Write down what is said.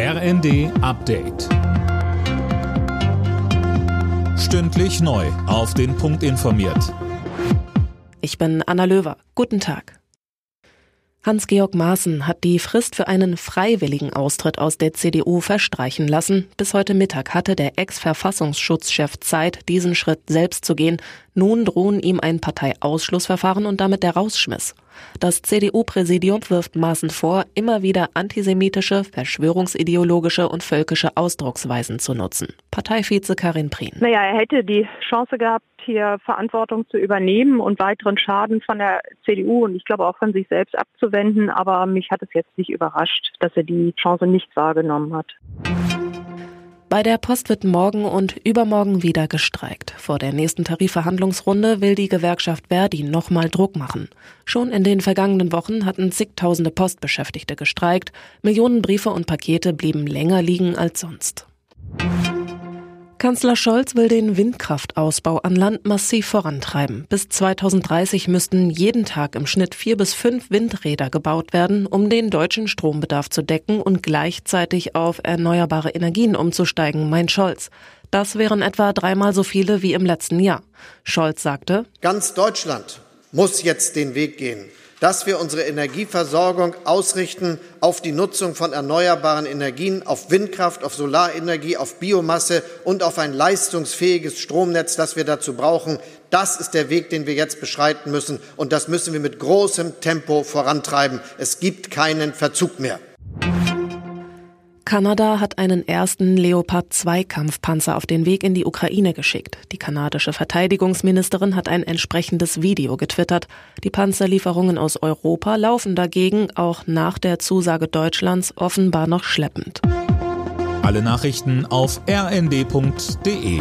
RND Update. Stündlich neu. Auf den Punkt informiert. Ich bin Anna Löwer. Guten Tag. Hans-Georg Maaßen hat die Frist für einen freiwilligen Austritt aus der CDU verstreichen lassen. Bis heute Mittag hatte der Ex-Verfassungsschutzchef Zeit, diesen Schritt selbst zu gehen. Nun drohen ihm ein Parteiausschlussverfahren und damit der Rausschmiss. Das CDU-Präsidium wirft Maaßen vor, immer wieder antisemitische, verschwörungsideologische und völkische Ausdrucksweisen zu nutzen. Parteivize Karin Prien. Naja, er hätte die Chance gehabt, hier Verantwortung zu übernehmen und weiteren Schaden von der CDU und ich glaube auch von sich selbst abzuwenden. Aber mich hat es jetzt nicht überrascht, dass er die Chance nicht wahrgenommen hat. Bei der Post wird morgen und übermorgen wieder gestreikt. Vor der nächsten Tarifverhandlungsrunde will die Gewerkschaft Verdi nochmal Druck machen. Schon in den vergangenen Wochen hatten zigtausende Postbeschäftigte gestreikt. Millionen Briefe und Pakete blieben länger liegen als sonst. Kanzler Scholz will den Windkraftausbau an Land massiv vorantreiben. Bis 2030 müssten jeden Tag im Schnitt vier bis fünf Windräder gebaut werden, um den deutschen Strombedarf zu decken und gleichzeitig auf erneuerbare Energien umzusteigen, meint Scholz. Das wären etwa dreimal so viele wie im letzten Jahr. Scholz sagte, Ganz Deutschland muss jetzt den Weg gehen dass wir unsere Energieversorgung ausrichten auf die Nutzung von erneuerbaren Energien, auf Windkraft, auf Solarenergie, auf Biomasse und auf ein leistungsfähiges Stromnetz, das wir dazu brauchen. Das ist der Weg, den wir jetzt beschreiten müssen, und das müssen wir mit großem Tempo vorantreiben. Es gibt keinen Verzug mehr. Kanada hat einen ersten Leopard 2 Kampfpanzer auf den Weg in die Ukraine geschickt. Die kanadische Verteidigungsministerin hat ein entsprechendes Video getwittert. Die Panzerlieferungen aus Europa laufen dagegen auch nach der Zusage Deutschlands offenbar noch schleppend. Alle Nachrichten auf rnd.de